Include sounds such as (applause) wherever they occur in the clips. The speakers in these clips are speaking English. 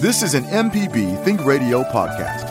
This is an MPB Think Radio podcast.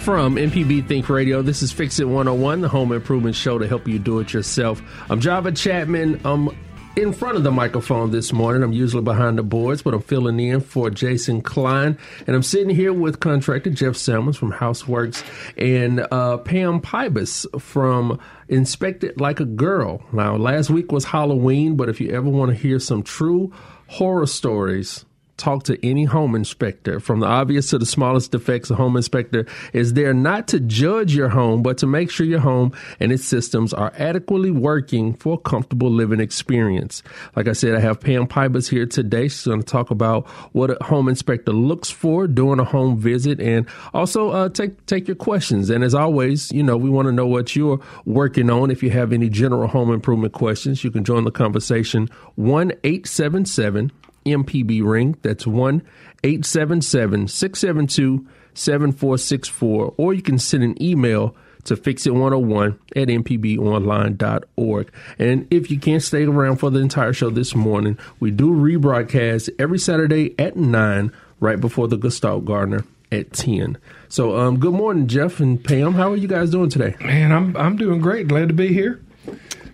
From MPB Think Radio, this is Fix It 101, the home improvement show to help you do it yourself. I'm Java Chapman. I'm in front of the microphone this morning. I'm usually behind the boards, but I'm filling in for Jason Klein. And I'm sitting here with contractor Jeff Salmons from Houseworks and uh, Pam Pybus from Inspect It Like a Girl. Now, last week was Halloween, but if you ever want to hear some true horror stories, talk to any home inspector. From the obvious to the smallest defects, a home inspector is there not to judge your home, but to make sure your home and its systems are adequately working for a comfortable living experience. Like I said, I have Pam Pybus here today. She's going to talk about what a home inspector looks for during a home visit and also uh, take, take your questions. And as always, you know, we want to know what you're working on. If you have any general home improvement questions, you can join the conversation 1 877 MPB ring. That's 1 877 672 7464. Or you can send an email to fixit101 at mpbonline.org. And if you can't stay around for the entire show this morning, we do rebroadcast every Saturday at 9, right before the Gestalt Gardener at 10. So, um, good morning, Jeff and Pam. How are you guys doing today? Man, I'm I'm doing great. Glad to be here.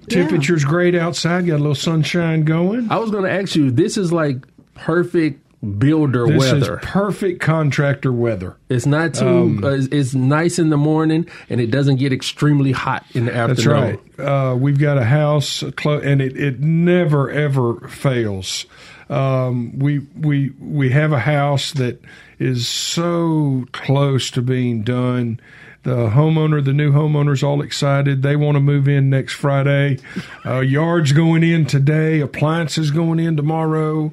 Temperature's great outside. Got a little sunshine going. I was going to ask you, this is like perfect builder This weather. is perfect contractor weather. It's not too. Um, uh, it's, it's nice in the morning, and it doesn't get extremely hot in the afternoon. That's right. Uh, we've got a house, clo- and it, it never ever fails. Um, we we we have a house that is so close to being done. The homeowner, the new homeowner's all excited. They want to move in next Friday. Uh, yards going in today. Appliances going in tomorrow.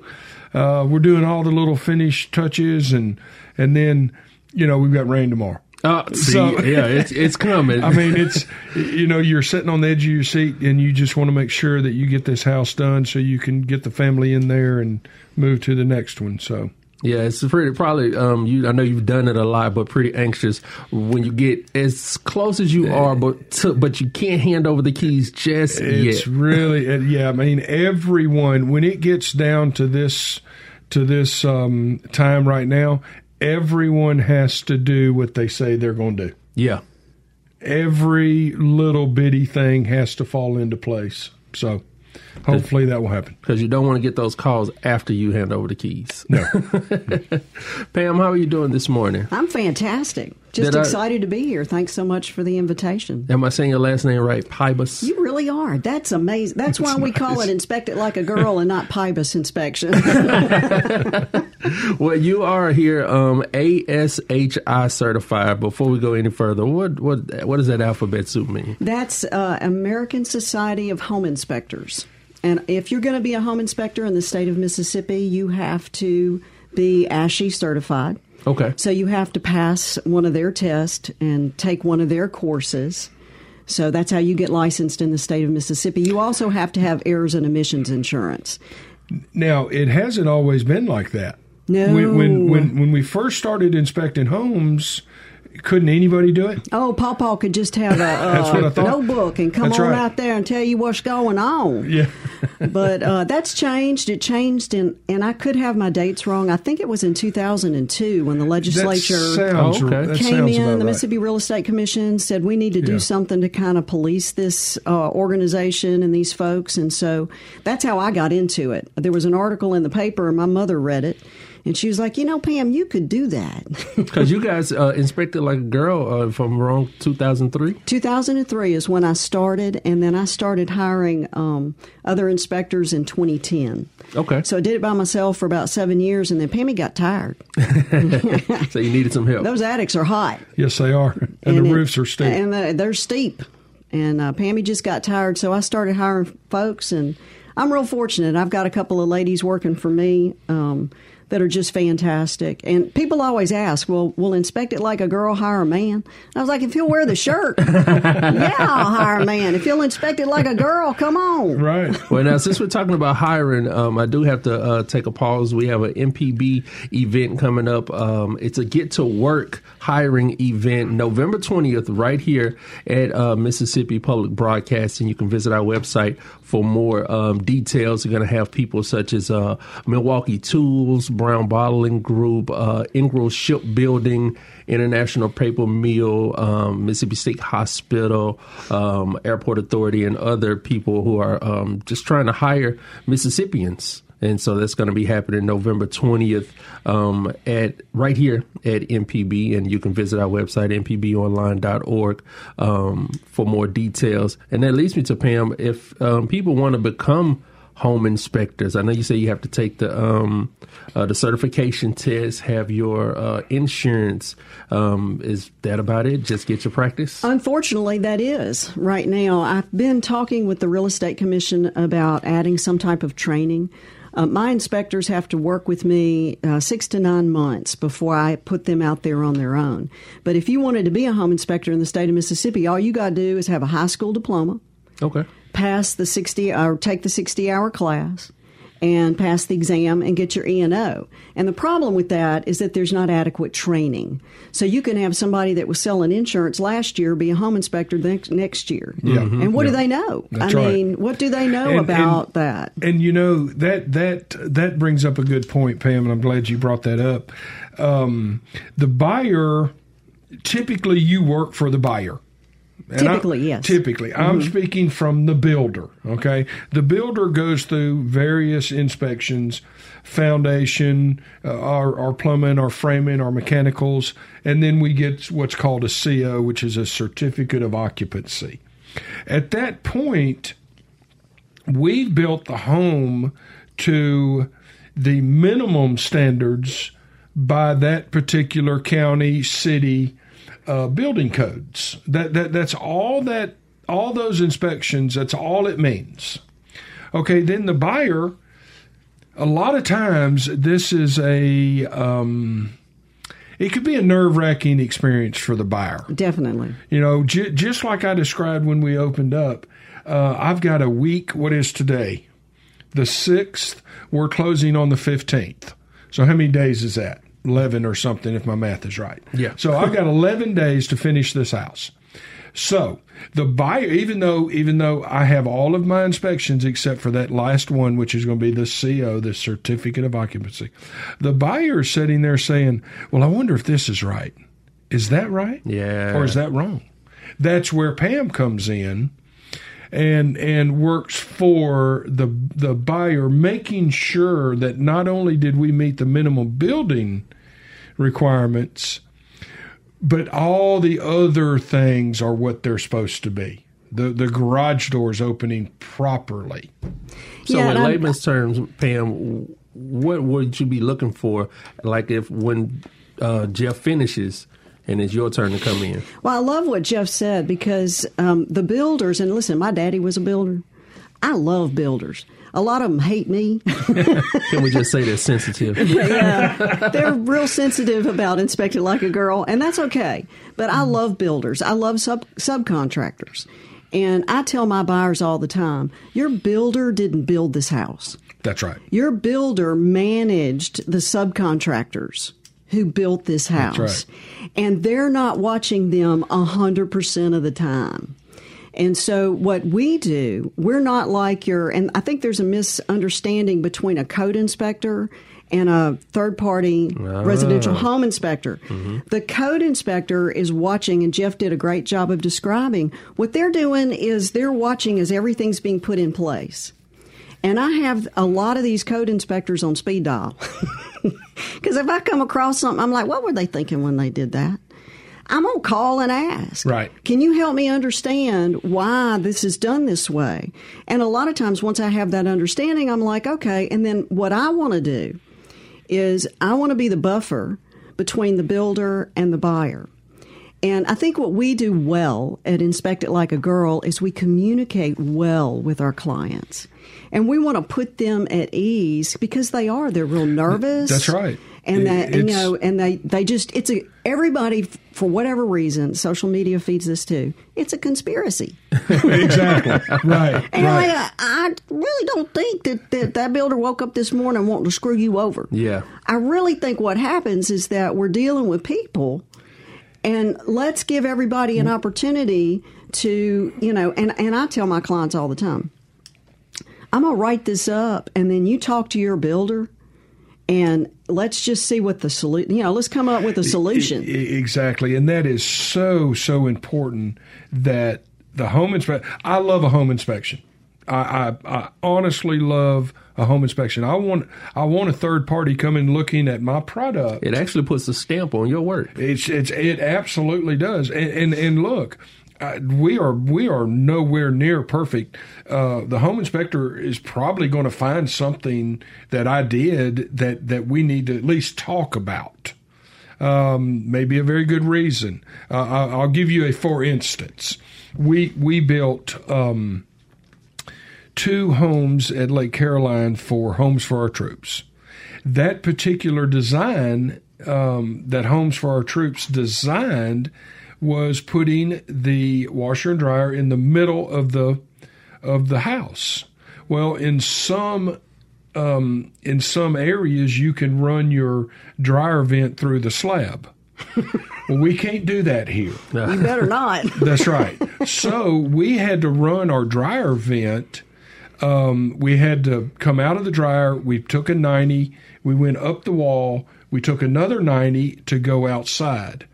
Uh, we're doing all the little finish touches, and and then you know we've got rain tomorrow. Uh, see, So- yeah, it's it's coming. (laughs) I mean, it's you know, you're sitting on the edge of your seat, and you just want to make sure that you get this house done, so you can get the family in there and move to the next one. So yeah, it's pretty. Probably, um, you. I know you've done it a lot, but pretty anxious when you get as close as you are, but to, but you can't hand over the keys just it's yet. (laughs) really, it- yeah. I mean, everyone when it gets down to this to this um, time right now, everyone has to do what they say they're going to do. Yeah, Every little bitty thing has to fall into place. So hopefully that will happen. because you don't want to get those calls after you hand over the keys. No. (laughs) Pam, how are you doing this morning? I'm fantastic. Just Did I- excited to be here. Thanks so much for the invitation. Am I saying your last name right? Pybus. You really are. That's amazing. That's why we call it inspect it like a girl and not PIBUS inspection. (laughs) Well, you are here um, ASHI certified. Before we go any further, what what what does that alphabet soup mean? That's uh, American Society of Home Inspectors. And if you're going to be a home inspector in the state of Mississippi, you have to be ASHI certified. Okay. So you have to pass one of their tests and take one of their courses. So that's how you get licensed in the state of Mississippi. You also have to have errors and omissions insurance. Now, it hasn't always been like that. No. When, when when when we first started inspecting homes, couldn't anybody do it? Oh, Pawpaw could just have a, (laughs) I uh notebook and come That's on right. out there and tell you what's going on. Yeah. But uh, that's changed. It changed, and and I could have my dates wrong. I think it was in 2002 when the legislature sounds, okay. came in. The right. Mississippi Real Estate Commission said we need to do Yeah. something to kind of police this uh, organization and these folks, and so that's how I got into it. There was an article in the paper, and my mother read it. And she was like, you know, Pam, you could do that. (laughs) Because you guys uh, inspected like a girl, uh, if I'm wrong, 2003. 2003 is when I started, and then I started hiring um, other inspectors in 2010. Okay. So I did it by myself for about seven years, and then Pammy got tired. (laughs) So you needed some help. Those attics are hot, Yes, they are, and, the it- roofs are steep. and the, they're steep. And uh, Pammy just got tired, so I started hiring folks, and I'm real fortunate. I've got a couple of ladies working for me. Um, that are just fantastic. And people always ask, well, we'll inspect it like a girl, hire a man. I was like, if he'll wear the shirt, (laughs) yeah, I'll hire a man. If he'll inspect it like a girl, come on. Right. Well, now since we're talking about hiring, um, I do have to uh, take a pause. We have an MPB event coming up. Um, it's a get to work hiring event, November twentieth, right here at uh, Mississippi Public Broadcasting. You can visit our website for more um, details. We're going to have people such as uh, Milwaukee Tools, Brown Bottling Group, uh, Ingalls Shipbuilding, International Paper Mill, um, Mississippi State Hospital, um, Airport Authority, and other people who are um, just trying to hire Mississippians. And so that's going to be happening November 20th um, at right here at MPB. And you can visit our website, mpbonline.org, um, for more details. And that leads me to Pam. If um, people want to become home inspectors, I know you say you have to take the um, uh, the certification test, have your uh, insurance. Um, is that about it? Just get your practice? Unfortunately, that is right now. I've been talking with the Real Estate Commission about adding some type of training. Uh, my inspectors have to work with me uh, six to nine months before I put them out there on their own. But if you wanted to be a home inspector in the state of Mississippi, all you got to do is have a high school diploma, Okay. pass the 60 or take the 60 hour class and pass the exam and get your E&O. And the problem with that is that there's not adequate training. So you can have somebody that was selling insurance last year be a home inspector next, next year. Yeah. And what do they know? That's I right. mean, what do they know And- about and- that? And you know that that that brings up a good point, Pam, and I'm glad you brought that up. Um, the buyer, typically, you work for the buyer. And I- Typically, yes. Typically, I'm speaking from the builder. Okay, the builder goes through various inspections, foundation, uh, our, our plumbing, our framing, our mechanicals, and then we get what's called a CO, which is a certificate of occupancy. At that point, we've built the home to the minimum standards by that particular county, city, uh, building codes. That that that's all that all those inspections. That's all it means. Okay, then the buyer. A lot of times, this is a. Um, it could be a nerve wracking experience for the buyer. Definitely. You know, j- just like I described when we opened up, uh, I've got a week. What is today? The 6th. We're closing on the 15th. So, how many days is that? 11 or something, if my math is right. Yeah. So, I've got 11 days to finish this house. So, the buyer, even though even though I have all of my inspections except for that last one, which is going to be the CO, the certificate of occupancy, the buyer is sitting there saying, "Well, I wonder if this is right. Is that right? Yeah. or is that wrong?" That's where Pam comes in and and works for the the buyer, making sure that not only did we meet the minimum building requirements, but all the other things are what they're supposed to be. The the garage doors opening properly. So, Yeah, in I'm- layman's terms, Pam, what would you be looking for? Like if when uh, Jeff finishes and it's your turn to come in. Well, I love what Jeff said because um, the builders, and listen, my daddy was a builder. I love builders. A lot of them hate me. (laughs) Can we just say they're sensitive? (laughs) yeah, they're real sensitive about inspecting like a girl, and that's okay. But I mm. love builders. I love sub subcontractors, and I tell my buyers all the time: your builder didn't build this house. That's right. Your builder managed the subcontractors who built this house. right. And they're not watching them 100% of the time. And so what we do, we're not like your, and I think there's a misunderstanding between a code inspector and a third party ah. residential home inspector. Mm-hmm. The code inspector is watching, and Jeff did a great job of describing what they're doing is they're watching as everything's being put in place. And I have a lot of these code inspectors on speed dial. (laughs) Because if I come across something, I'm like, what were they thinking when they did that? I'm going to call and ask. Right. Can you help me understand why this is done this way? And a lot of times, once I have that understanding, I'm like, okay. And then what I want to do is I want to be the buffer between the builder and the buyer. And I think what we do well at Inspect It Like a Girl is we communicate well with our clients. And we want to put them at ease because they are. They're real nervous. That's right. And that you know, and they they just it's a everybody for whatever reason, social media feeds this too. It's a conspiracy. (laughs) exactly. Right. (laughs) And right. I, I really don't think that, that that builder woke up this morning wanting to screw you over. Yeah. I really think what happens is that we're dealing with people, and let's give everybody an opportunity to, you know, and, and I tell my clients all the time, I'm going to write this up, and then you talk to your builder, and let's just see what the solution, you know, let's come up with a solution. Exactly, and that is so so important that the home inspection. I love a home inspection. I, I, I honestly love a home inspection. I want I want a third party coming looking at my product. It actually puts a stamp on your work. It's it's it absolutely does. And and, and look, we are we are nowhere near perfect. Uh, the home inspector is probably going to find something that I did that that we need to at least talk about. Um, maybe a very good reason. Uh, I'll, I'll give you a for instance. We we built. Um, two homes at Lake Caroline for Homes for Our Troops. That particular design um, that Homes for Our Troops designed was putting the washer and dryer in the middle of the of the house. Well, in some um, in some areas, you can run your dryer vent through the slab. (laughs) well, we can't do that here. you better not. (laughs) That's right. so we had to run our dryer vent. Um, we had to come out of the dryer. We took a 90. We went up the wall. We took another 90 to go outside.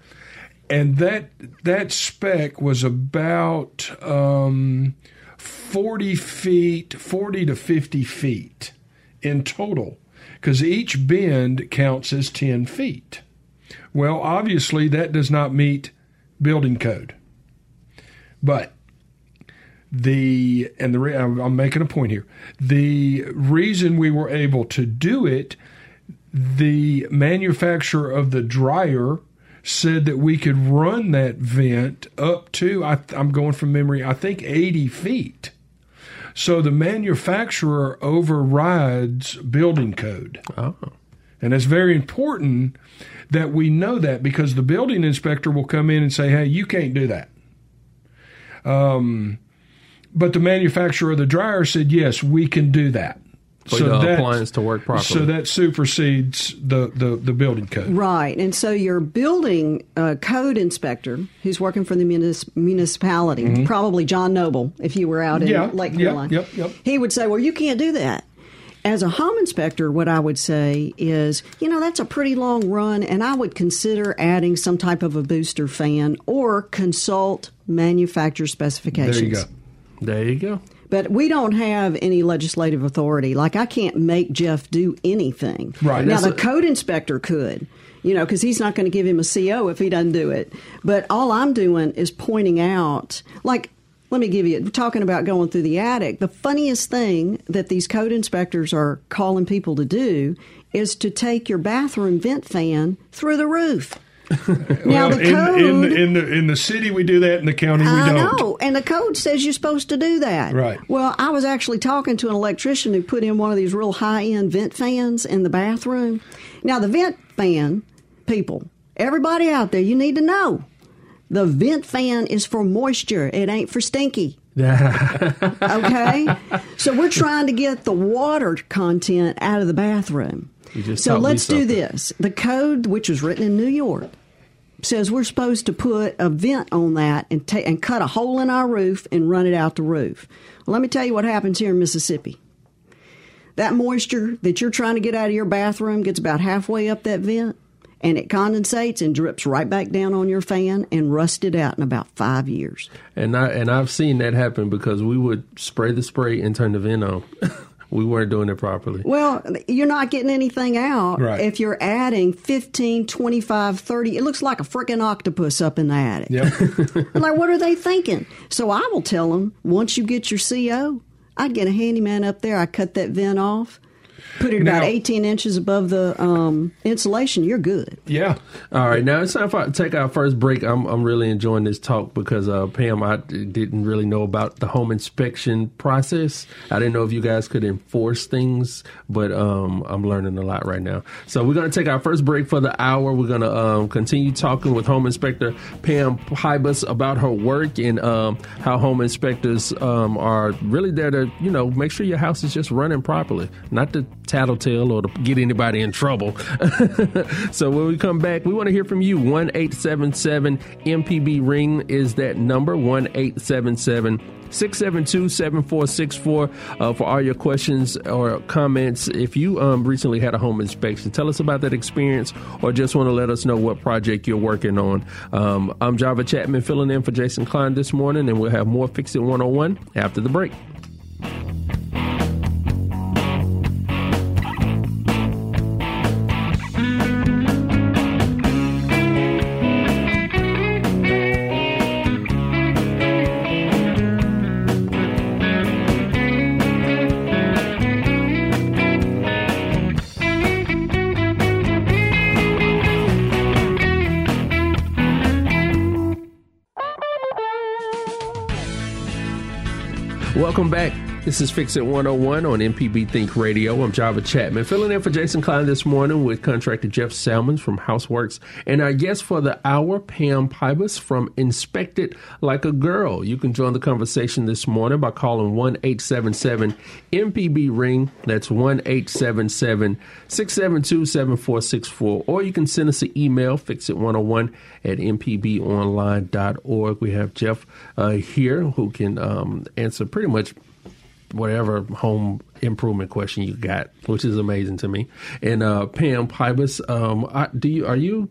And that that spec was about um, 40 feet, 40 to 50 feet in total, because each bend counts as 10 feet. Well, obviously, that does not meet building code. But the and the I'm making a point here. The reason we were able to do it, the manufacturer of the dryer said that we could run that vent up to I, I'm going from memory. I think 80 feet. So the manufacturer overrides building code. Oh. And it's very important that we know that because the building inspector will come in and say, hey, you can't do that. Um, but the manufacturer of the dryer said, yes, we can do that. For the that- appliance to work properly. So that supersedes the, the, the building code. Right. And so your building uh, code inspector, who's working for the munis- municipality, probably John Noble, if you were out in Mm-hmm. Yeah, Lake yep, Caroline, yep, yep. he would say, well, you can't do that. As a home inspector, what I would say is, you know, that's a pretty long run, and I would consider adding some type of a booster fan or consult manufacturer specifications. There you go. there you go. But we don't have any legislative authority. Like I can't make Jeff do anything. Right. now, the a- code inspector could, you know, because he's not going to give him a CO if he doesn't do it. But all I'm doing is pointing out, like, let me give you talking about going through the attic. The funniest thing that these code inspectors are calling people to do is to take your bathroom vent fan through the roof. (laughs) now Well, the in, code. in, the, in the in the city we do that, in the county we I don't. know, and the code says you're supposed to do that. Right. Well, I was actually talking to an electrician who put in one of these real high end vent fans in the bathroom. Now, the vent fan, people, everybody out there, you need to know the vent fan is for moisture, it ain't for stinky. (laughs) okay? So we're trying to get the water content out of the bathroom. So let's do this. The code, which was written in New York, says we're supposed to put a vent on that and ta- and cut a hole in our roof and run it out the roof. Well, let me tell you what happens here in Mississippi. That moisture that you're trying to get out of your bathroom gets about halfway up that vent and it condensates and drips right back down on your fan and rusts it out in about five years. And I and I've seen that happen because we would spray the spray and turn the vent on. (laughs) we weren't doing it properly. Well, you're not getting anything out Right. if you're adding 15, 25, 30. It looks like a freaking octopus up in the attic. Yep. (laughs) like, what are they thinking? So I will tell them once you get your CO, I'd get a handyman up there, I cut that vent off, put it about 18 inches above the um, insulation, you're good. Yeah. All right, now it's time for take our first break. I'm I'm really enjoying this talk because uh, Pam, I d- didn't really know about the home inspection process. I didn't know if you guys could enforce things, but um, I'm learning a lot right now. So we're gonna take our first break for the hour. We're gonna um, continue talking with Home Inspector Pam Pybus about her work and um, how home inspectors um, are really there to you know make sure your house is just running properly, not to tattletale or to get anybody in trouble. (laughs) so when we come back, we want to hear from you. One eight seven seven MPB ring is that number. One eight seven seven. 672-7464 uh, for all your questions or comments. If you um, recently had a home inspection, tell us about that experience or just want to let us know what project you're working on. Um, I'm Java Chapman filling in for Jason Klein this morning, and we'll have more Fix It 101 after the break. Welcome back. This is Fix It 101 on MPB Think Radio. I'm Java Chapman, filling in for Jason Klein this morning with contractor Jeff Salmons from Houseworks. And our guest for the hour, Pam Pybus from Inspect It Like a Girl. You can join the conversation this morning by calling 1 877 MPB Ring. That's 1 877 672 7464. Or you can send us an email, fixit101 at mpbonline.org. We have Jeff uh, here who can um, answer pretty much whatever home improvement question you got, which is amazing to me. And uh, Pam Pybus, um, do you are you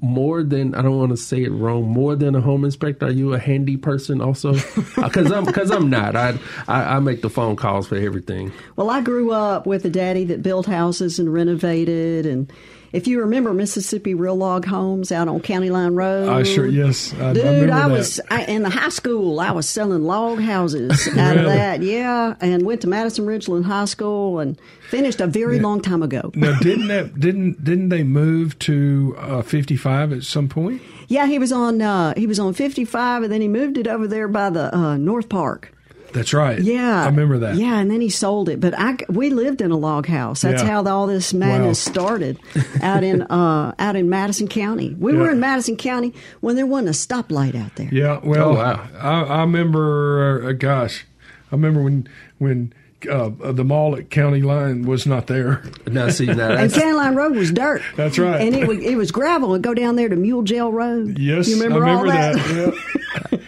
more than I don't want to say it wrong, more than a home inspector? Are you a handy person also? (laughs) Because I'm because I'm not. I, I I make the phone calls for everything. Well, I grew up with a daddy that built houses and renovated. And if you remember Mississippi Real Log Homes out on County Line Road. I sure, yes. I, I Dude, I that. was I, in the high school. I was selling log houses (laughs) out of that, yeah. And went to Madison Ridgeland High School and finished a very long time ago. Now, (laughs) didn't that didn't didn't they move to uh, fifty five at some point? Yeah, he was on uh, he was on fifty five, and then he moved it over there by the uh, North Park. That's right. Yeah, I remember that. Yeah, and then he sold it. But I we lived in a log house. That's Yeah. how the, all this madness Wow. started out in (laughs) uh, out in Madison County. We Yeah. were in Madison County when there wasn't a stoplight out there. Yeah, well, Oh, wow. I, I remember. Uh, gosh, I remember when when uh, the mall at County Line was not there. Now see now And that's County Line Road was dirt. That's right. And it was, it was gravel. It'd go down there to Mule Jail Road. Yes, you remember, I remember all that? that.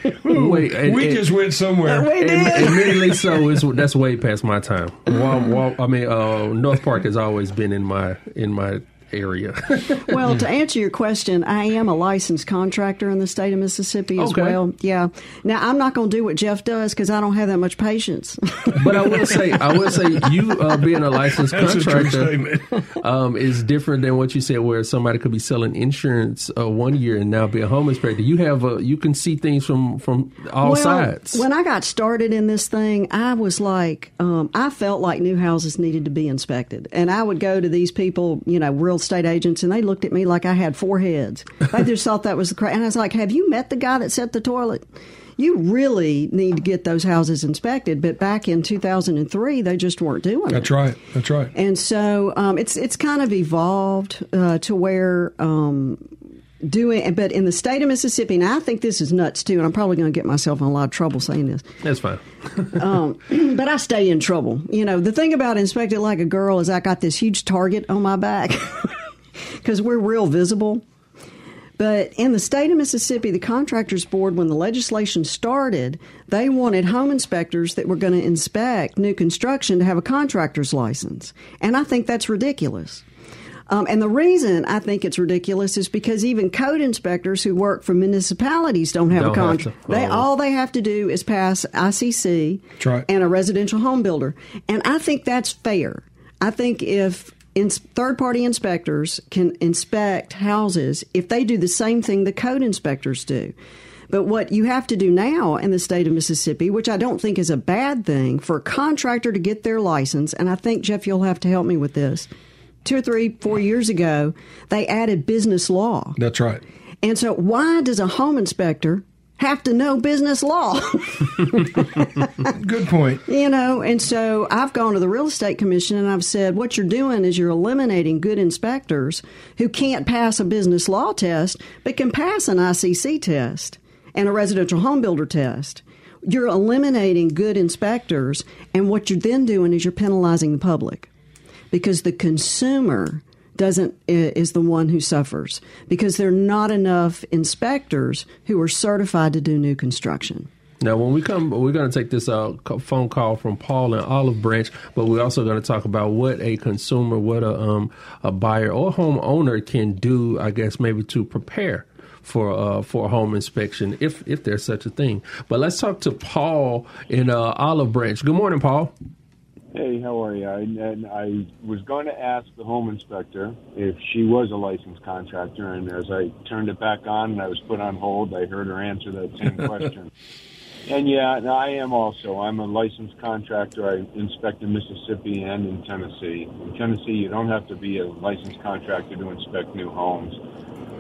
yeah. (laughs) Ooh, Wait, and- we and- just went somewhere. We did. Ad- admittedly so (laughs) is that's way past my time. Wal, Wal, I mean, uh, North Park has always been in my in my area. (laughs) Well, to answer your question, I am a licensed contractor in the state of Mississippi as Okay. well. Yeah. Now, I'm not going to do what Jeff does because I don't have that much patience. (laughs) but I will say, I will say, you uh, being a licensed That's a contractor statement. (laughs) um, is different than what you said, where somebody could be selling insurance uh, one year and now be a home inspector. You have a, you can see things from from all well, sides. when I got started in this thing, I was like, um, I felt like new houses needed to be inspected. And I would go to these people, you know, real estate agents, and they looked at me like I had four heads. They just thought that was the cra And I was like, Have you met the guy that set the toilet? You really need to get those houses inspected. But back in 2003, they just weren't doing it. That's right. That's right. And so um, it's it's kind of evolved uh, to where um, doing, but in the state of Mississippi, and I think this is nuts too, and I'm probably going to get myself in a lot of trouble saying this, that's fine. (laughs) Um, but I stay in trouble. You know, the thing about inspect it like a girl is I got this huge target on my back (laughs) because we're real visible. But in the state of Mississippi, the Contractors Board, when the legislation started, they wanted home inspectors that were going to inspect new construction to have a contractor's license. And I think that's ridiculous. Um, and the reason I think it's ridiculous is because even code inspectors who work for municipalities don't have Don't a have contract. to. They Oh. all they have to do is pass ICC right. and a residential home builder. And I think that's fair. I think if ins- third party inspectors can inspect houses, if they do the same thing the code inspectors do. But what you have to do now in the state of Mississippi, which I don't think is a bad thing, for a contractor to get their license, and I think, Jeff, you'll have to help me with this. Two or three, four years ago, they added business law. That's right. And so, why does a home inspector have to know business law? (laughs) Good point. You know, and so I've gone to the real estate commission and I've said, what you're doing is you're eliminating good inspectors who can't pass a business law test, but can pass an ICC test and a residential home builder test. You're eliminating good inspectors, and what you're then doing is you're penalizing the public because the consumer doesn't is the one who suffers because there are not enough inspectors who are certified to do new construction. Now, when we come, we're going to take this uh, phone call from Paul in Olive Branch, but we're also going to talk about what a consumer, what a um, a buyer or homeowner can do. I guess maybe to prepare for uh, for a home inspection, if if there's such a thing. But let's talk to Paul in uh, Olive Branch. Good morning, Paul. Hey, how are you? I, and I was going to ask the home inspector if she was a licensed contractor, and as I turned it back on and I was put on hold, I heard her answer that same (laughs) question. And yeah, I am also. I'm a licensed contractor. I inspect in Mississippi and in Tennessee. In Tennessee, you don't have to be a licensed contractor to inspect new homes.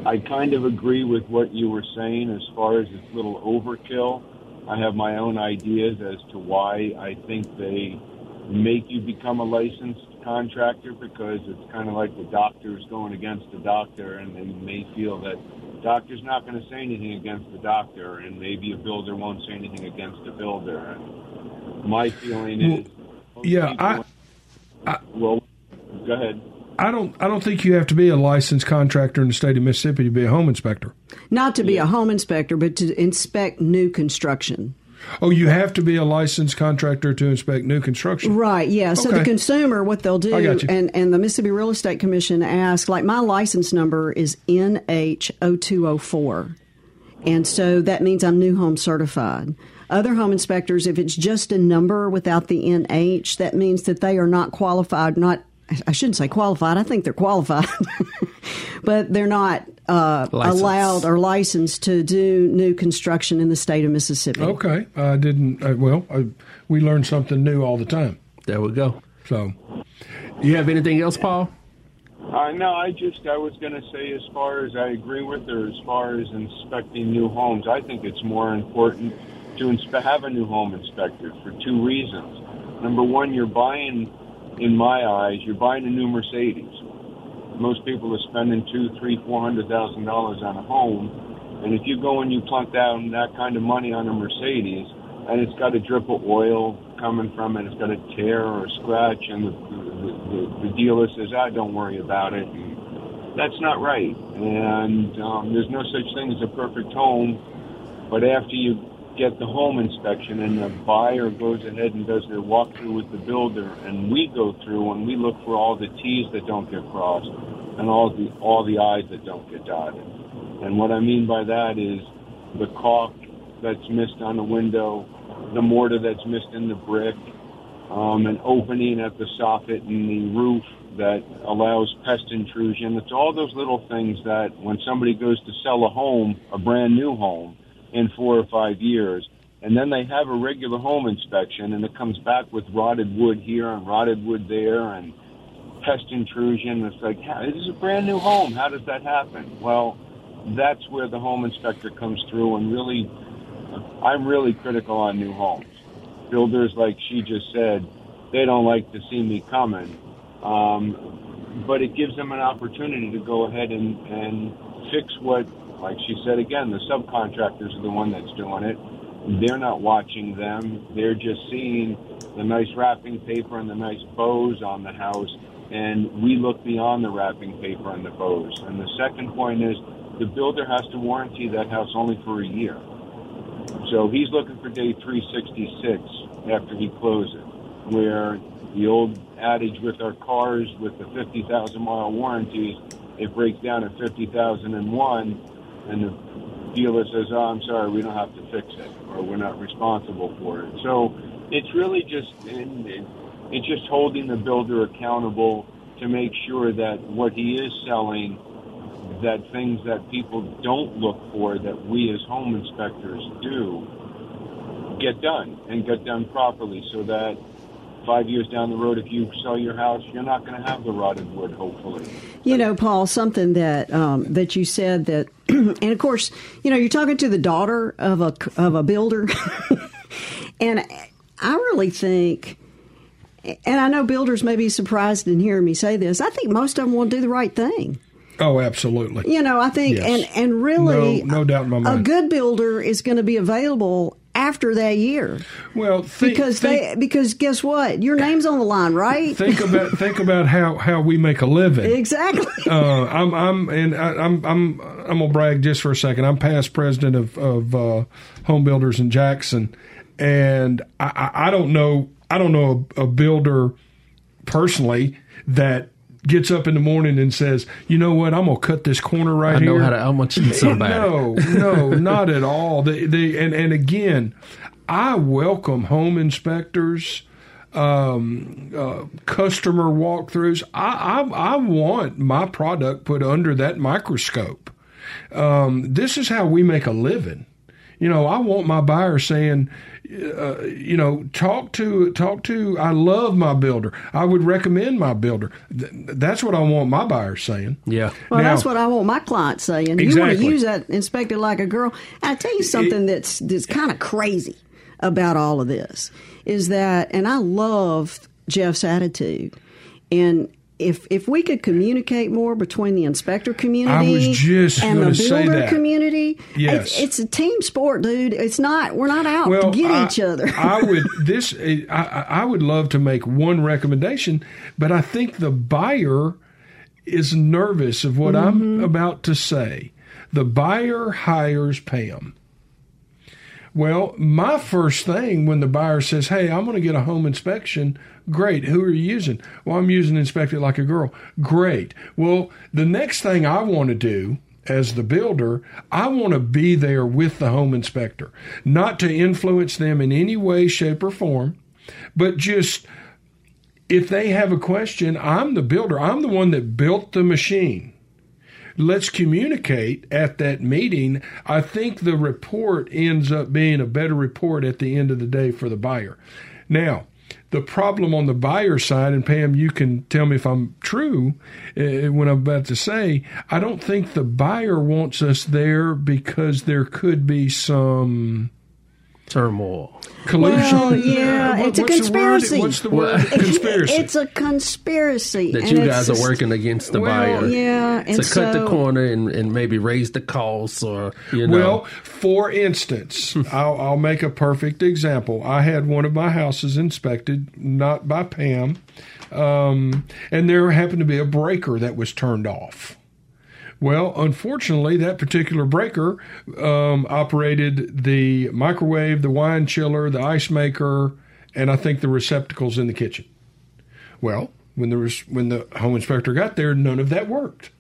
I kind of agree with what you were saying as far as it's a little overkill. I have my own ideas as to why I think they make you become a licensed contractor because it's kind of like the doctor's going against the doctor, and they may feel that the doctor's not going to say anything against the doctor, and maybe a builder won't say anything against the builder. And my feeling is, well, yeah, I, I, well, go ahead. I don't. I don't think you have to be a licensed contractor in the state of Mississippi to be a home inspector. Not to be yeah. a home inspector, but to inspect new construction. Oh, you have to be a licensed contractor to inspect new construction. Right, yeah. So okay. the consumer, what they'll do, and, and the Mississippi Real Estate Commission asks, like my license number is NH0204. And so that means I'm new home certified. Other home inspectors, if it's just a number without the NH, that means that they are not qualified, not I shouldn't say qualified. I think they're qualified, (laughs) but they're not uh, allowed or licensed to do new construction in the state of Mississippi. Okay, I didn't. Uh, well, I, we learn something new all the time. There we go. So, you have anything else, Paul? Uh, no, I just I was going to say as far as I agree with her as far as inspecting new homes, I think it's more important to inspe- have a new home inspector for two reasons. Number one, you're buying in my eyes, you're buying a new Mercedes. Most people are spending two, three, four hundred thousand dollars on a home, and if you go and you plunk down that kind of money on a Mercedes, and it's got a drip of oil coming from it, it's got a tear or a scratch, and the, the, the, the dealer says, "Ah, don't worry about it." That's not right, and um, there's no such thing as a perfect home. But after you get the home inspection and the buyer goes ahead and does their walkthrough with the builder and we go through and we look for all the T's that don't get crossed and all the all the I's that don't get dotted. And what I mean by that is the caulk that's missed on the window, the mortar that's missed in the brick, um, an opening at the soffit in the roof that allows pest intrusion. It's all those little things that when somebody goes to sell a home, a brand new home, in four or five years. And then they have a regular home inspection, and it comes back with rotted wood here and rotted wood there and pest intrusion. It's like, this is a brand new home. How does that happen? Well, that's where the home inspector comes through and really, I'm really critical on new homes. Builders, like she just said, they don't like to see me coming. Um, but it gives them an opportunity to go ahead and, and fix what like she said again, the subcontractors are the one that's doing it. They're not watching them. They're just seeing the nice wrapping paper and the nice bows on the house, and we look beyond the wrapping paper and the bows. And the second point is the builder has to warranty that house only for a year. So he's looking for day 366 after he closes, where the old adage with our cars with the 50,000 mile warranties, it breaks down at 50,001 and the dealer says, "Oh, I'm sorry, we don't have to fix it, or we're not responsible for it." So it's really just it's just holding the builder accountable to make sure that what he is selling that things that people don't look for that we as home inspectors do get done and get done properly so that five years down the road, if you sell your house, you're not going to have the rotted wood, hopefully. You know, Paul, something that um, that you said that, (clears throat) and of course, you know, you're talking to the daughter of a of a builder, (laughs) and I really think, and I know builders may be surprised in hearing me say this. I think most of them want to do the right thing. Oh, absolutely. You know, I think, Yes. and and really, No- no doubt in my mind. a good builder is going to be available after that year Well, think, because think, they because guess what, your name's on the line, right? think about think about how how we make a living. exactly. uh, I'm I'm and I, I'm I'm I'm gonna brag just for a second. I'm past president of of uh, home builders in Jackson, and I, I, I don't know I don't know a, a builder personally that gets up in the morning and says, you know what, I'm gonna cut this corner right I know here. how to how much about it. no, no, (laughs) not at all. They, they, and, and again, I welcome home inspectors, um, uh, customer walkthroughs. I, I, I want my product put under that microscope. Um, this is how we make a living. You know, I want my buyer saying, uh, you know, talk to talk to. I love my builder. I would recommend my builder. Th- that's what I want my buyers saying. Yeah. Well, Now- that's what I want my clients saying. Exactly. You want to use that inspector like a girl. I tell you something that's that's kind of crazy about all of this is that, and I love Jeff's attitude, and. If, if we could communicate more between the inspector community and the builder community, Yes. it's, it's a team sport, dude. It's not. We're not out to get I, each other. I would (laughs) this I, I I would love to make one recommendation, but I think the buyer is nervous of what Mm-hmm. I'm about to say. The buyer hires Pam. Well, my first thing when the buyer says, "Hey, I'm going to get a home inspection," great. Who are you using? Well, I'm using Inspect It Like a Girl. Great. Well, the next thing I want to do as the builder, I want to be there with the home inspector, not to influence them in any way, shape, or form, but just if they have a question, I'm the builder. I'm the one that built the machine let's communicate at that meeting. I think the report ends up being a better report at the end of the day for the buyer. Now, the problem on the buyer side, and Pam, you can tell me if I'm true uh, when I'm about to say, I don't think the buyer wants us there because there could be some Turmoil. collusion. Well, yeah, (laughs) What- it's a what's the word? conspiracy. What's the word? Conspiracy. It's a conspiracy. That and you it's guys are working against the well, buyer. yeah, To and cut the corner and, and maybe raise the costs or, you know. Well, for instance, (laughs) I'll, I'll make a perfect example. I had one of my houses inspected, not by Pam, um, and there happened to be a breaker that was turned off. Well, unfortunately, that particular breaker um, operated the microwave, the wine chiller, the ice maker, and I think the receptacles in the kitchen. Well, when there was when the home inspector got there, none of that worked.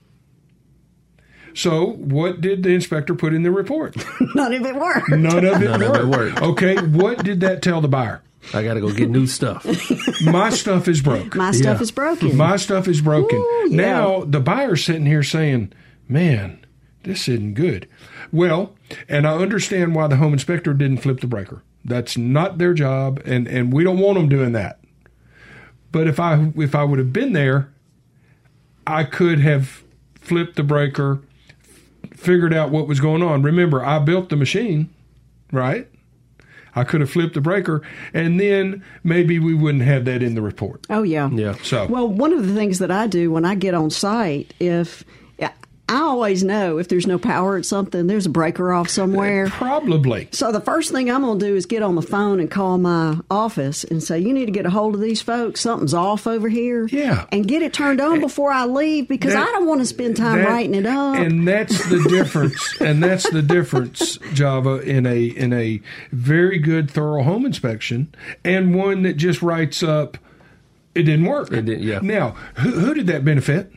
So, what did the inspector put in the report? (laughs) None of it worked. None of it, None of worked. it worked. Okay, what did that tell the buyer? I got to go get new stuff. (laughs) My stuff is broke. My stuff Yeah. is broken. My stuff is broken. Ooh, yeah. Now the buyer's sitting here saying, "Man, this isn't good." Well, and I understand why the home inspector didn't flip the breaker. That's not their job, and and we don't want them doing that. But if I if I would have been there, I could have flipped the breaker, figured out what was going on. Remember, I built the machine, right? I could have flipped the breaker, and then maybe we wouldn't have that in the report. oh yeah. Yeah. So Well, one of the things that I do when I get on site, if I always know if there's no power at something, there's a breaker off somewhere. (laughs) probably So the first thing I'm going to do is get on the phone and call my office and say, "You need to get a hold of these folks. Something's off over here." Yeah. and get it turned on eh, before I leave because That- I don't want to spend time That- writing it up. And that's the (laughs) difference. and that's the difference, Java, in a in a very good thorough home inspection and one that just writes up it didn't work. It didn't- yeah. Now, who, who did that benefit?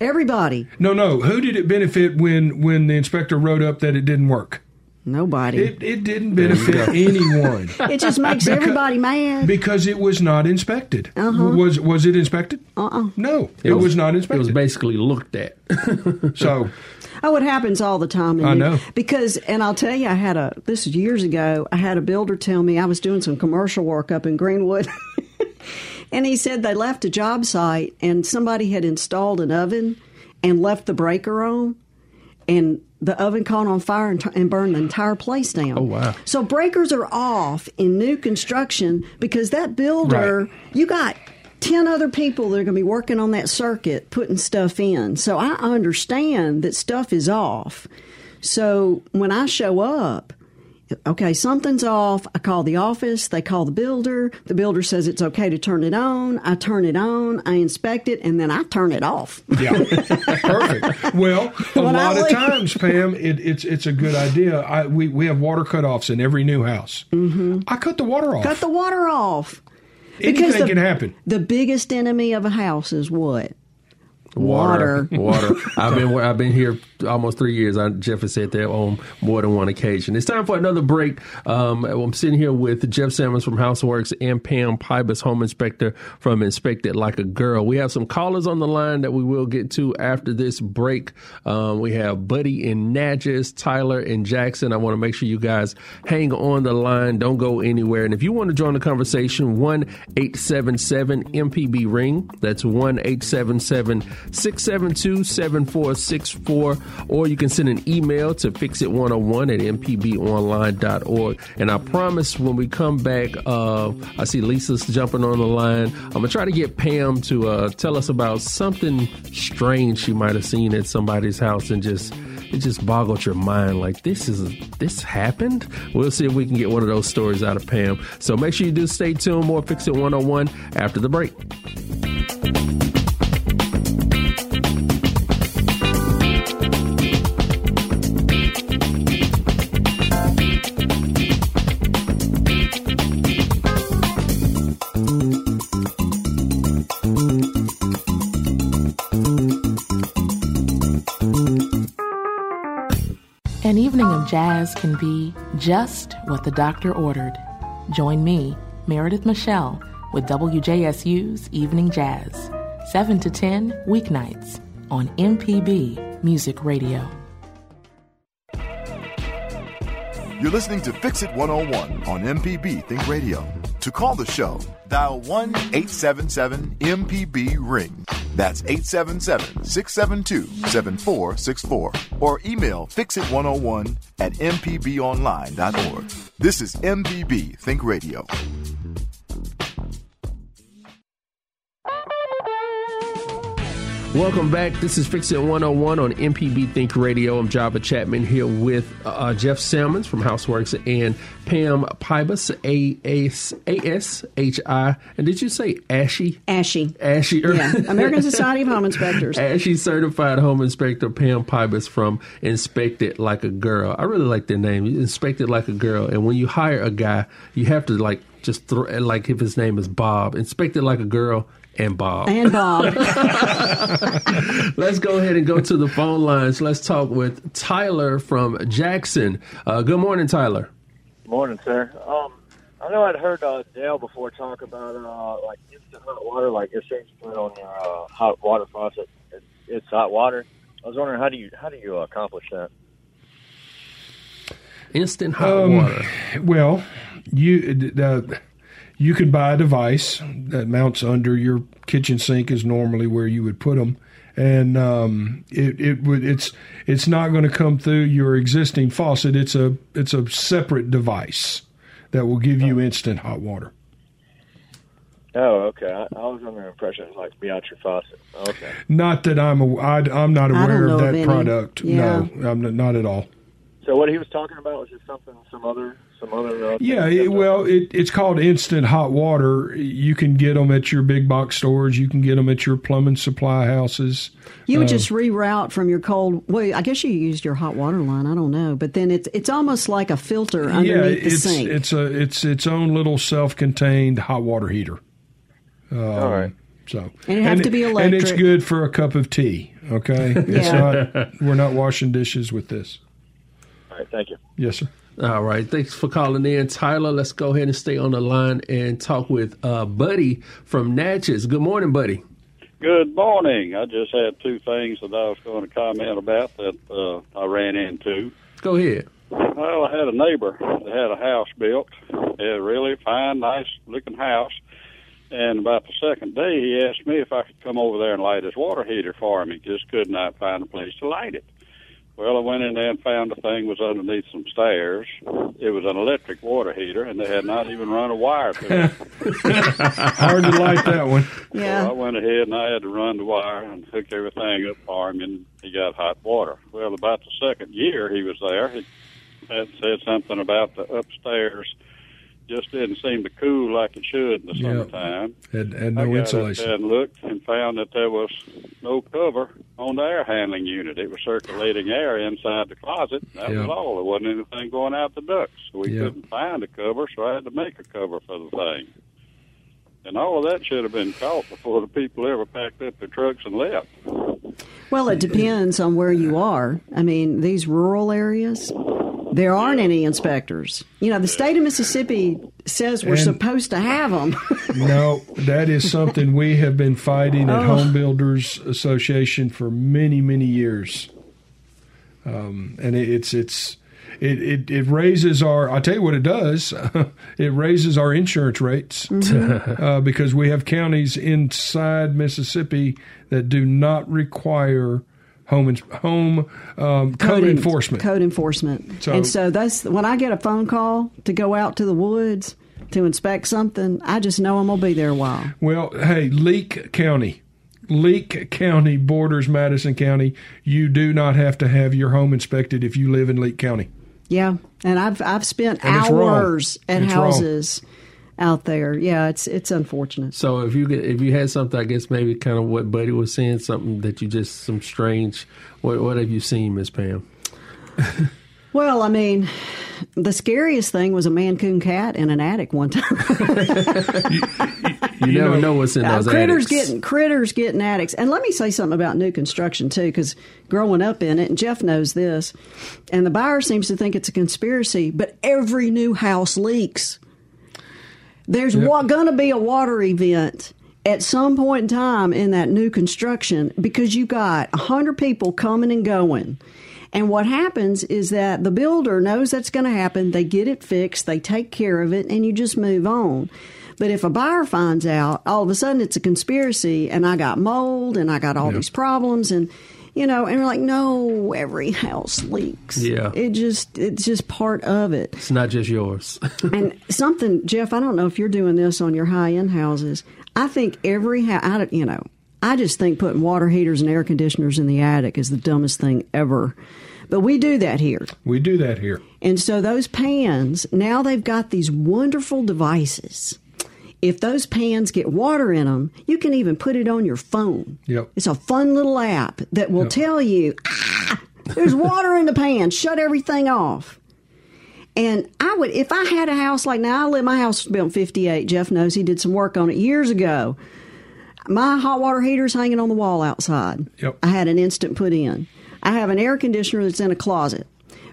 Everybody, No, no. Who did it benefit when when the inspector wrote up that it didn't work? Nobody. It, it didn't benefit anyone (laughs) It just makes everybody mad. because it was not inspected. Uh-huh. Was was it inspected? Uh-uh. No, it, was, not inspected. It was basically looked at. (laughs) so Oh, it happens all the time. I know. Because, and I'll tell you, I had a, this is years ago, I had a builder tell me I was doing some commercial work up in Greenwood. (laughs) and he said they left a job site and somebody had installed an oven and left the breaker on. And the oven caught on fire and, t- and burned the entire place down. Oh, wow. So breakers are off in new construction because that builder, Right. you got 10 other people that are going to be working on that circuit putting stuff in. So I understand that stuff is off. So when I show up, okay, something's off. I call the office. They call the builder. The builder says it's okay to turn it on. I turn it on. I inspect it, and then I turn it off. yeah, (laughs) perfect. Well, a When lot of times, Pam, it, it's it's a good idea. I, we we have water cutoffs in every new house. Mm-hmm. I cut the water off. Cut the water off. Anything the, can happen. The biggest enemy of a house is what? Water, (laughs) Water. I've been I've been here almost three years. I, Jeff has said that on more than one occasion. It's time for another break. Um, I'm sitting here with Jeff Sammons from Houseworks and Pam Pybus, home inspector from Inspect It Like a Girl. We have some callers on the line that we will get to after this break. Um, we have Buddy and Natchez, Tyler and Jackson. I want to make sure you guys hang on the line. Don't go anywhere. And if you want to join the conversation, one eight seven seven MPB ring. That's one eight seven seven 672 7464, or you can send an email to fixit101 at mpbonline.org. And I promise when we come back, uh, I see Lisa's jumping on the line. I'm going to try to get Pam to uh, tell us about something strange she might have seen at somebody's house and just. It just boggled your mind like this is this happened. We'll see if we can get one of those stories out of Pam. So make sure you do stay tuned. More Fix It 101 after the break. Jazz can be just what the doctor ordered. Join me, Meredith Michelle, with WJSU's Evening Jazz, 7 to 10 weeknights on MPB Music Radio. You're listening to Fix It 101 on MPB Think Radio. To call the show, dial 1 877 MPB Ring. That's 877 672 7464. Or email fixit101 at mpbonline.org. This is MPB Think Radio. Welcome back. This is Fix It 101 on MPB Think Radio. I'm Java Chapman here with uh, Jeff Sammons from Houseworks and Pam Pybus, A-S-H-I. And did you say Ashy? Ashy. Ashy. Yeah. American Society of Home Inspectors. (laughs) Ashy certified home inspector Pam Pybus from Inspect It Like a Girl. I really like that name. You Inspect It Like a Girl. And when you hire a guy, you have to like just throw, like if his name is Bob, inspect it like a girl and Bob. And Bob. (laughs) Let's go ahead and go to the phone lines. Let's talk with Tyler from Jackson. Uh, good morning, Tyler. Morning, sir. Um, I know I'd heard uh, Dale before talk about uh, like instant hot water, like as soon as you put on your uh, hot water faucet, it's, it's hot water. I was wondering how do you how do you accomplish that? Instant hot Um, water. Well, you uh, you could buy a device that mounts under your kitchen sink is normally where you would put them, and um, it it would it's it's not going to come through your existing faucet. It's a it's a separate device that will give you instant hot water. Oh, okay. I, I was under the impression it was like be out your faucet. Okay. Not that I'm a, I, am not aware of of that any. product. Yeah. No, I'm not, not at all. So what he was talking about was just something, some other, some other. Uh, Yeah, it, well, it, it's called instant hot water. You can get them at your big box stores. You can get them at your plumbing supply houses. You would Uh, just reroute from your cold. Well, I guess you used your hot water line. I don't know, but then it's it's almost like a filter yeah, underneath the sink. it's a it's its own little self-contained hot water heater. All right. So And it has to be electric. And it's good for a cup of tea. Okay, it's not. We're not washing dishes with this. All right. thank you. Yes, sir. All right. Thanks for calling in, Tyler. Let's go ahead and stay on the line and talk with uh, Buddy from Natchez. Good morning, Buddy. Good morning. I just had two things that I was going to comment about that uh, I ran into. Go ahead. Well, I had a neighbor that had a house built. A really fine, nice looking house. And about the second day, he asked me if I could come over there and light his water heater for him. He just could not find a place to light it. Well, I went in there and found the thing was underneath some stairs. It was an electric water heater, and they had not even run a wire through it. (laughs) Hard to light that one. Yeah. So I went ahead and I had to run the wire and hook everything up for him, and he got hot water. Well, about the second year he was there, he had said something about the upstairs just didn't seem to cool like it should in the Yep. summertime. Had, had I no got insulation. up there and looked and found that there was no cover on the air handling unit. It was circulating air inside the closet. That Yeah. was all. There wasn't anything going out the ducts. So we Yeah. couldn't find a cover, so I had to make a cover for the thing. And all of that should have been caught before the people ever packed up their trucks and left. Well, it depends on where you are. I mean, these rural areas, there aren't any inspectors. You know, the state of Mississippi says we're And- supposed to have them. (laughs) No, that is something we have been fighting at Oh. Home Builders Association for many, many years. Um, and it, it's it's it, it it raises our. I tell you what it does. (laughs) it raises our insurance rates (laughs) uh, because we have counties inside Mississippi that do not require home home um, code, en- enforcement. Code enforcement. So- and so that's when I get a phone call to go out to the woods to inspect something, I just know I'm going to be there a while. Well, hey, Leake County. Leake County borders Madison County. You do not have to have your home inspected if you live in Leake County. Yeah. And I've I've spent And hours at It's houses out there. Yeah, it's it's unfortunate. So if you get, if you had something, I guess maybe kind of what Buddy was saying, something that you just some strange. What what have you seen, Miss Pam? (laughs) Well, I mean, the scariest thing was a Maine Coon cat in an attic one time. (laughs) You, never know, what's in Uh, those critters attics. getting critters getting attics. And let me say something about new construction too, because growing up in it, and Jeff knows this, and the buyer seems to think it's a conspiracy, but every new house leaks. There's wa- going to be a water event at some point in time in that new construction because you've got a hundred people coming and going. And what happens is that the builder knows that's going to happen. They get it fixed, they take care of it, and you just move on. But if a buyer finds out, all of a sudden it's a conspiracy, and I got mold, and I got all these problems, and you know, and we're like, no, every house leaks. Yeah. it just it's just part of it It's not just yours. (laughs) and something, Jeff, I don't know if you're doing this on your high end houses. I think every house, I don't- you know, I just think putting water heaters and air conditioners in the attic is the dumbest thing ever. But we do that here. We do that here. And so those pans, now they've got these wonderful devices. If those pans get water in them, you can even put it on your phone. Yep. It's a fun little app that will Yep. tell you, ah, there's water in the pan, shut everything off. And I would, if I had a house like now, I live, my house was built in 58. Jeff knows he did some work on it years ago. My hot water heater's hanging on the wall outside. Yep. I had an instant put in. I have an air conditioner that's in a closet.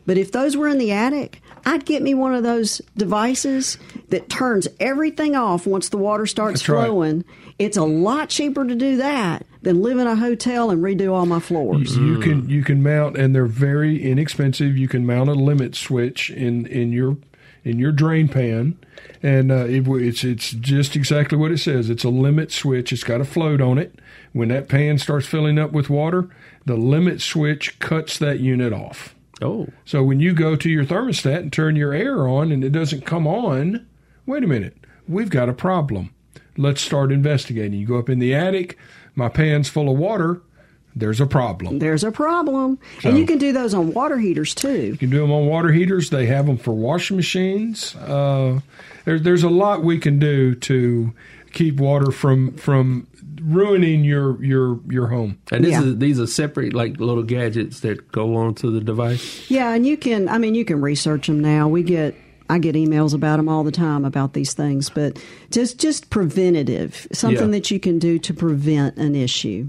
But if those were in the attic, I'd get me one of those devices that turns everything off once the water starts That's right. flowing. It's a lot cheaper to do that than live in a hotel and redo all my floors. You can you can mount, and they're very inexpensive. You can mount a limit switch in in your in your drain pan, and uh, it, it's it's just exactly what it says. It's a limit switch. It's got a float on it. When that pan starts filling up with water, the limit switch cuts that unit off. Oh, So when you go to your thermostat and turn your air on and it doesn't come on, wait a minute, we've got a problem. Let's start investigating. You go up in the attic, my pan's full of water, there's a problem. There's a problem. So- and you can do those on water heaters too. You can do them on water heaters. They have them for washing machines. Uh, there, there's a lot we can do to keep water from from ruining your your your home. and this Yeah. is these are separate like little gadgets that go onto the device. Yeah, and you can. I mean, you can research them now. We get. I get emails about them all the time about these things, but just just preventative, something Yeah. that you can do to prevent an issue.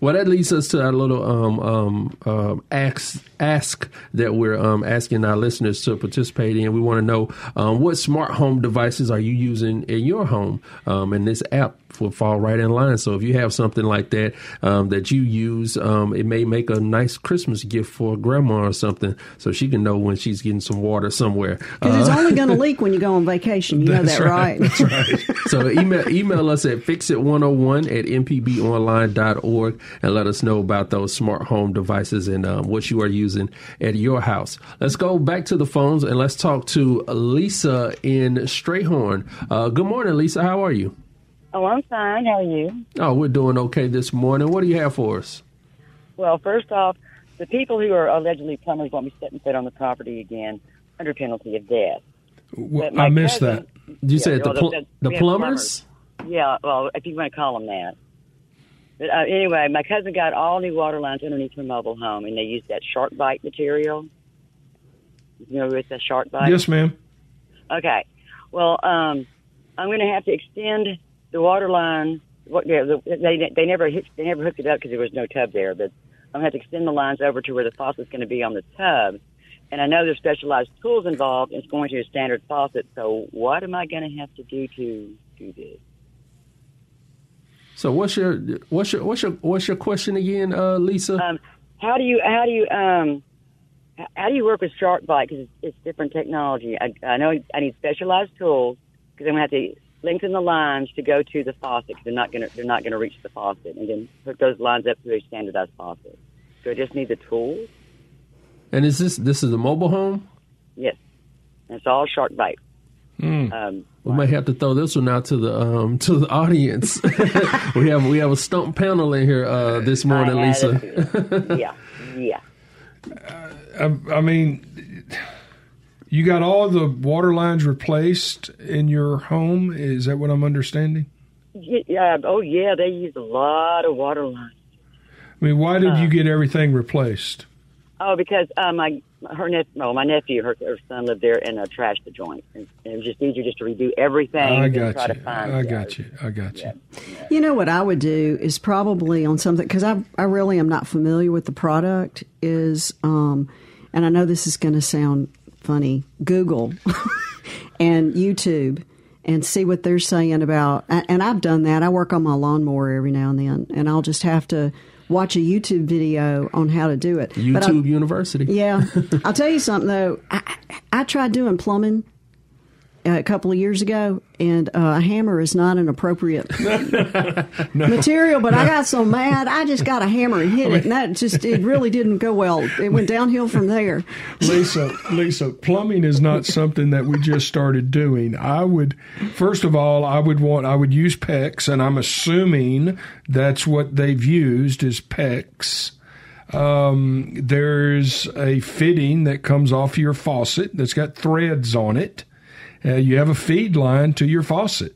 Well, that leads us to our little um, um, uh, ask ask that we're um, asking our listeners to participate in. We want to know um, what smart home devices are you using in your home, um, and this app will fall right in line. So if you have something like that um, that you use, um, it may make a nice Christmas gift for grandma or something, so she can know when she's getting some water somewhere. Because uh, it's only going (laughs) to leak when you go on vacation. You know that, right? right? That's right. so email email us at fixit101 at mpbonline.org and let us know about those smart home devices and um, what you are using at your house. Let's go back to the phones and let's talk to Lisa in Strayhorn. Uh, good morning, Lisa. How are you? Oh, I'm fine. How are you? Oh, we're doing okay this morning. What do you have for us? Well, first off, the people who are allegedly plumbers won't be setting foot on the property again under penalty of death. Well, I missed cousin, that. Did you yeah, say the, pl- the- the we have plumbers? Yeah, well, if you want to call them that. But uh, anyway, my cousin got all new water lines underneath her mobile home, and they used that SharkBite material. You know, with the SharkBite. Yes, ma'am. Okay. Well, um, I'm going to have to extend the water line. What? Yeah, the, they they never they never hooked it up because there was no tub there. But I'm going to have to extend the lines over to where the faucet's going to be on the tub. And I know there's specialized tools involved. It's going to a standard faucet. So what am I going to have to do to do this? So what's your what's your what's your what's your question again, uh, Lisa? Um, how do you how do you um how do you work with SharkBite because it's, it's different technology? I, I know I need specialized tools because I'm going to have to lengthen the lines to go to the faucet because they're not going to they're not going to reach the faucet and then hook those lines up to a standardized faucet. So I just need the tools. and is this this is a mobile home? Yes, and it's all SharkBite. Hmm. Um, We might have to throw this one out to the um, to the audience. (laughs) we have we have a stump panel in here uh, this morning, Lisa. it. yeah, (laughs) yeah. I, I mean, you got all the water lines replaced in your home. Is that what I'm understanding? Yeah. Oh, yeah. They use a lot of water lines. I mean, why did Uh. you get everything replaced? Oh, because uh, my her nephew, well, my nephew, her, her son lived there and uh, trashed the joint, and, and it was just easier just to redo everything. I than try got to you. find I got others. you. I got you. You know what I would do is probably on something because I I really am not familiar with the product. Is um, and I know this is going to sound funny. Google (laughs) and YouTube and see what they're saying about. And I've done that. I work on my lawnmower every now and then, and I'll just have to watch a YouTube video on how to do it. But I- YouTube University. yeah, I'll tell you something though. I, I tried doing plumbing a couple of years ago, and uh, a hammer is not an appropriate (laughs) material. But I got so mad, I just got a hammer and hit it, and that just it really didn't go well. It went downhill from there. Lisa, Lisa, plumbing is not something that we just started doing. I would, first of all, I would want, I would use PEX, and I'm assuming that's what they've used is PEX. Um, there's a fitting that comes off your faucet that's got threads on it. Uh, you have a feed line to your faucet.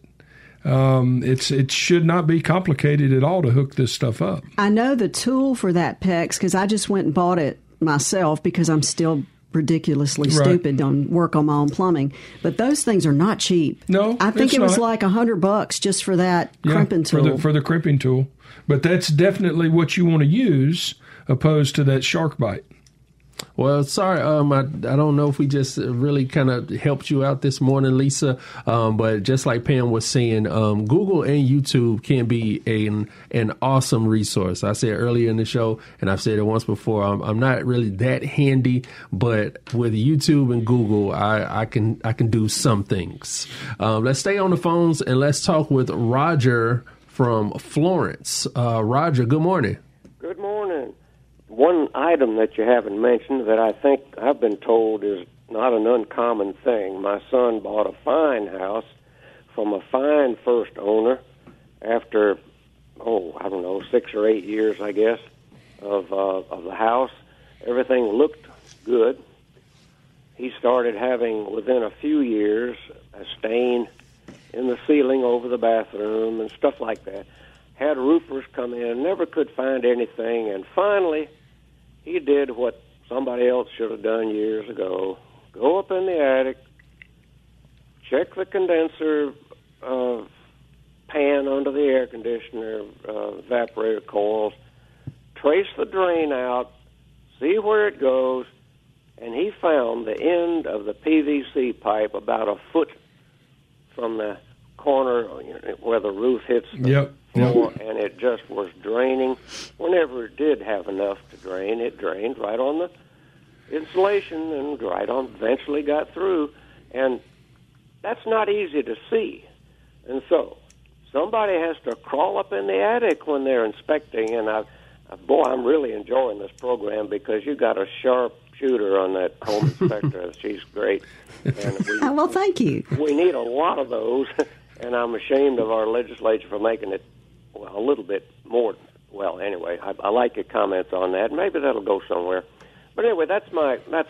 Um, it's it should not be complicated at all to hook this stuff up. I know the tool for that PEX because I just went and bought it myself because I'm still ridiculously Right. stupid on work on my own plumbing. But those things are not cheap. No, I think it was not. like a hundred bucks just for that crimping tool. for the for the crimping tool. But that's definitely what you want to use, opposed to that SharkBite. Well, sorry, um, I, I don't know if we just really kind of helped you out this morning, Lisa. Um, but just like Pam was saying, um, Google and YouTube can be an an awesome resource. I said earlier in the show, and I've said it once before. I'm, I'm not really that handy, but with YouTube and Google, I, I can I can do some things. Um, let's stay on the phones and let's talk with Roger from Florence. Uh, Roger, good morning. Good morning. One item that you haven't mentioned that I think I've been told is not an uncommon thing. My son bought a fine house from a fine first owner after, oh, I don't know, six or eight years, I guess, of uh, of the house. Everything looked good. He started having, within a few years, a stain in the ceiling over the bathroom and stuff like that. Had roofers come in, never could find anything, and finally he did what somebody else should have done years ago. Go up in the attic, check the condenser uh, pan under the air conditioner, uh, evaporator coils, trace the drain out, see where it goes, and he found the end of the PVC pipe about a foot from the corner where the roof hits the Yep. Yep. floor, and it just was draining. Whenever it did have enough to drain, it drained right on the insulation and right on. Eventually got through, and that's not easy to see. And so, somebody has to crawl up in the attic when they're inspecting. And I, I- boy, I'm really enjoying this program because you got a sharp shooter on that home (laughs) inspector. She's great, and we, (laughs) well, thank you. we need a lot of those. (laughs) And I'm ashamed of our legislature for making it well a little bit more. Well, anyway, I, I like your comments on that. Maybe that'll go somewhere. But anyway, that's my that's.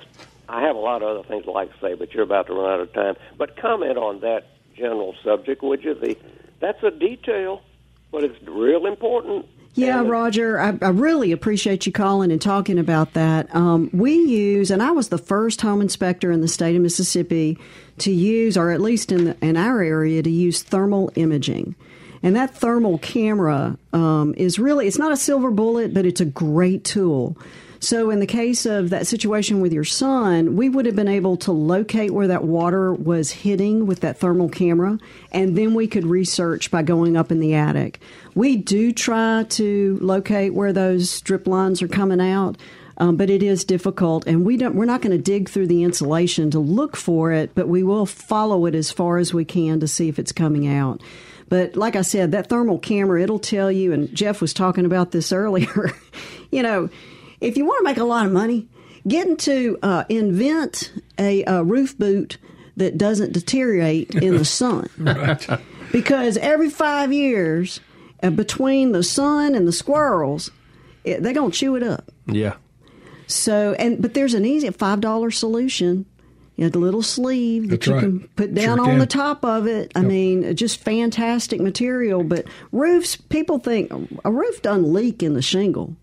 I have a lot of other things I'd like to say, but you're about to run out of time. But comment on that general subject, would you? The that's a detail, but it's real important. Yeah, Roger, I, I really appreciate you calling and talking about that. Um, we use, and I was the first home inspector in the state of Mississippi to use, or at least in the, in our area, to use thermal imaging. And that thermal camera um, is really, it's not a silver bullet, but it's a great tool. So, in the case of that situation with your son, we would have been able to locate where that water was hitting with that thermal camera, and then we could research by going up in the attic. We do try to locate where those drip lines are coming out. Um, but it is difficult, and we don't. We're not going to dig through the insulation to look for it, but we will follow it as far as we can to see if it's coming out. But like I said, that thermal camera, it'll tell you, and Jeff was talking about this earlier. (laughs) you know, if you want to make a lot of money, get into uh, invent a, a roof boot that doesn't deteriorate in the sun. (laughs) Right. Because every five years, uh, between the sun and the squirrels, it, they're going to chew it up. Yeah. So, and but there's an easy five dollar solution. You know, the little sleeve that That's you right. can put down Sure on can. the top of it. I mean, just fantastic material. But roofs, people think a roof doesn't leak in the shingle.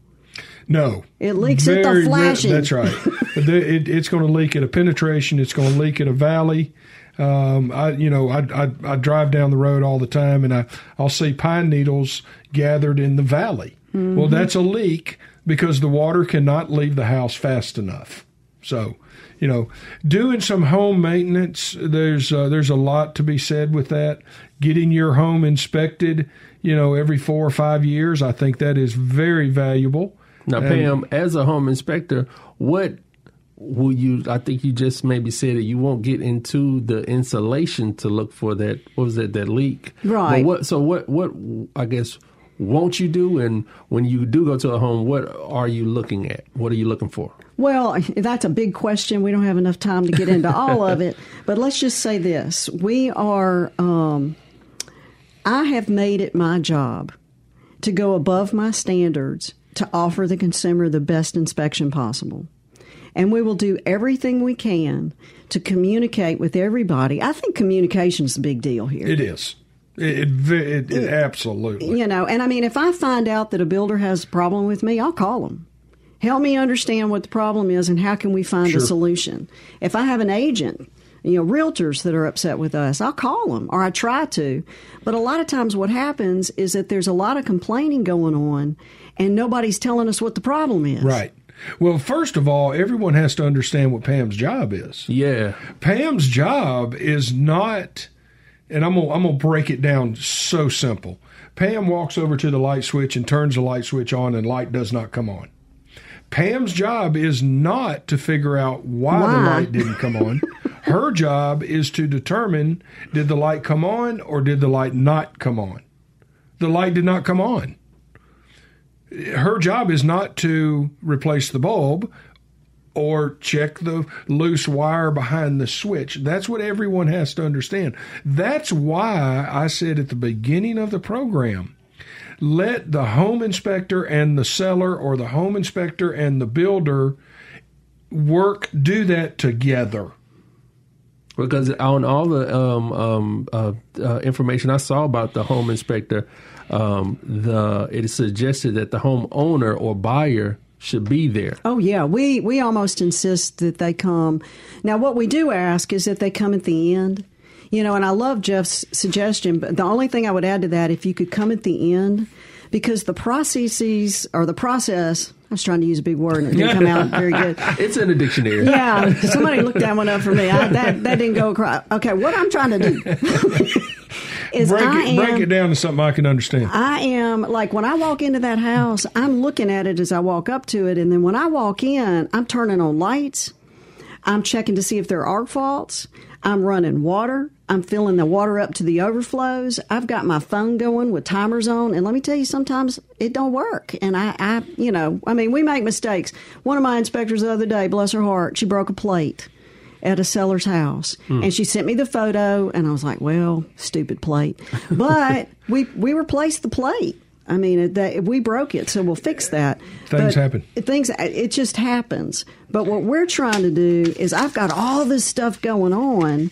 No, It leaks at the Very, very- flashing. That's right. (laughs) It, it's going to leak at a penetration. It's going to leak at a valley. Um, I, you know, I, I I drive down the road all the time, and I I'll see pine needles gathered in the valley. Mm-hmm. Well, that's a leak because the water cannot leave the house fast enough. So, you know, doing some home maintenance, there's uh, there's a lot to be said with that. Getting your home inspected, you know, every four or five years, I think that is very valuable. Now, And- Pam, as a home inspector, what will you? I think you just maybe said that you won't get into the insulation to look for that. What was that? That leak, Right. But what? So what? What? I guess won't you do? And when you do go to a home, what are you looking at? What are you looking for? Well, that's a big question. We don't have enough time to get into (laughs) all of it. But let's just say this: we are. Um, I have made it my job to go above my standards to offer the consumer the best inspection possible. And we will do everything we can to communicate with everybody. I think communication is a big deal here. It is. It, it, it, it absolutely. You know, and I mean, if I find out that a builder has a problem with me, I'll call them. Help me understand what the problem is and how can we find Sure. a solution. If I have an agent, you know, realtors that are upset with us, I'll call them or I try to. But a lot of times what happens is that there's a lot of complaining going on and nobody's telling us what the problem is. Right. Well, first of all, everyone has to understand what Pam's job is. Yeah, Pam's job is not, and I'm gonna, I'm gonna break it down so simple. Pam walks over to the light switch and turns the light switch on, and light does not come on. Pam's job is not to figure out why, the light didn't come on. (laughs) Her job is to determine did the light come on or did the light not come on. The light did not come on. Her job is not to replace the bulb or check the loose wire behind the switch. That's what everyone has to understand. That's why I said at the beginning of the program let the home inspector and the seller or the home inspector and the builder work, do that together. because on all the um, um, uh, uh, information I saw about the home inspector, um, the it is suggested that the homeowner or buyer should be there. Oh yeah, we we almost insist that they come. Now, what we do ask is that they come at the end. You know, and I love Jeff's suggestion, but the only thing I would add to that, if you could come at the end, because the processes or the process. I was trying to use a big word and it didn't come out very good. (laughs) It's in the dictionary. Yeah, somebody looked that one up for me. I, that that didn't go across. Okay, what I'm trying to do (laughs) is break I it, am, break it down to something I can understand. I am like when I walk into that house, I'm looking at it as I walk up to it, and then when I walk in, I'm turning on lights. I'm checking to see if there are faults. I'm running water. I'm filling the water up to the overflows. I've got my phone going with timers on, and let me tell you, sometimes it don't work. And I, I, you know, I mean, we make mistakes. One of my inspectors the other day, bless her heart, she broke a plate at a seller's house, hmm. and she sent me the photo, and I was like, well, stupid plate, but (laughs) we we replaced the plate. I mean, that, we broke it, so we'll fix that. Things But happen. Things it just happens. But what we're trying to do is, I've got all this stuff going on,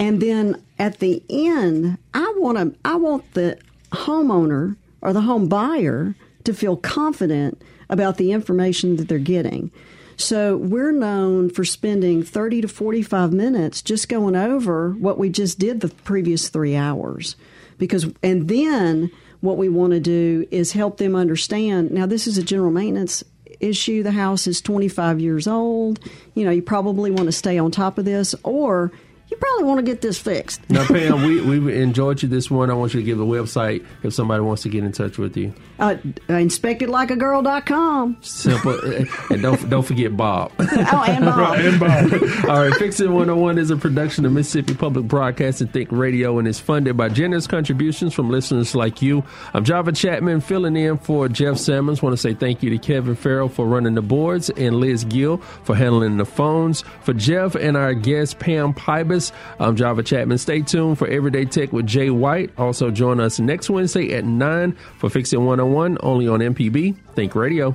and then at the end, I want to I want the homeowner or the home buyer to feel confident about the information that they're getting. So we're known for spending 30 to 45 minutes just going over what we just did the previous 3 hours. Because and then what we want to do is help them understand. Now this is a general maintenance issue. The house is 25 years old. You know, you probably want to stay on top of this or you probably want to get this fixed. Now, Pam, we we enjoyed you this morning. I want you to give the website if somebody wants to get in touch with you. Uh, inspectitlikeagirl.com. Simple, (laughs) and don't don't forget Bob. Oh, and Bob. (laughs) And Bob. (laughs) All right, Fix It 101 is a production of Mississippi Public Broadcasting Think Radio and is funded by generous contributions from listeners like you. I'm Java Chapman filling in for Jeff Sammons. Want to say thank you to Kevin Farrell for running the boards and Liz Gill for handling the phones. For Jeff and our guest Pam Pybus, I'm Java Chapman. Stay tuned for Everyday Tech with Jay White. Also, join us next Wednesday at 9 for Fix It 101, only on MPB Think Radio.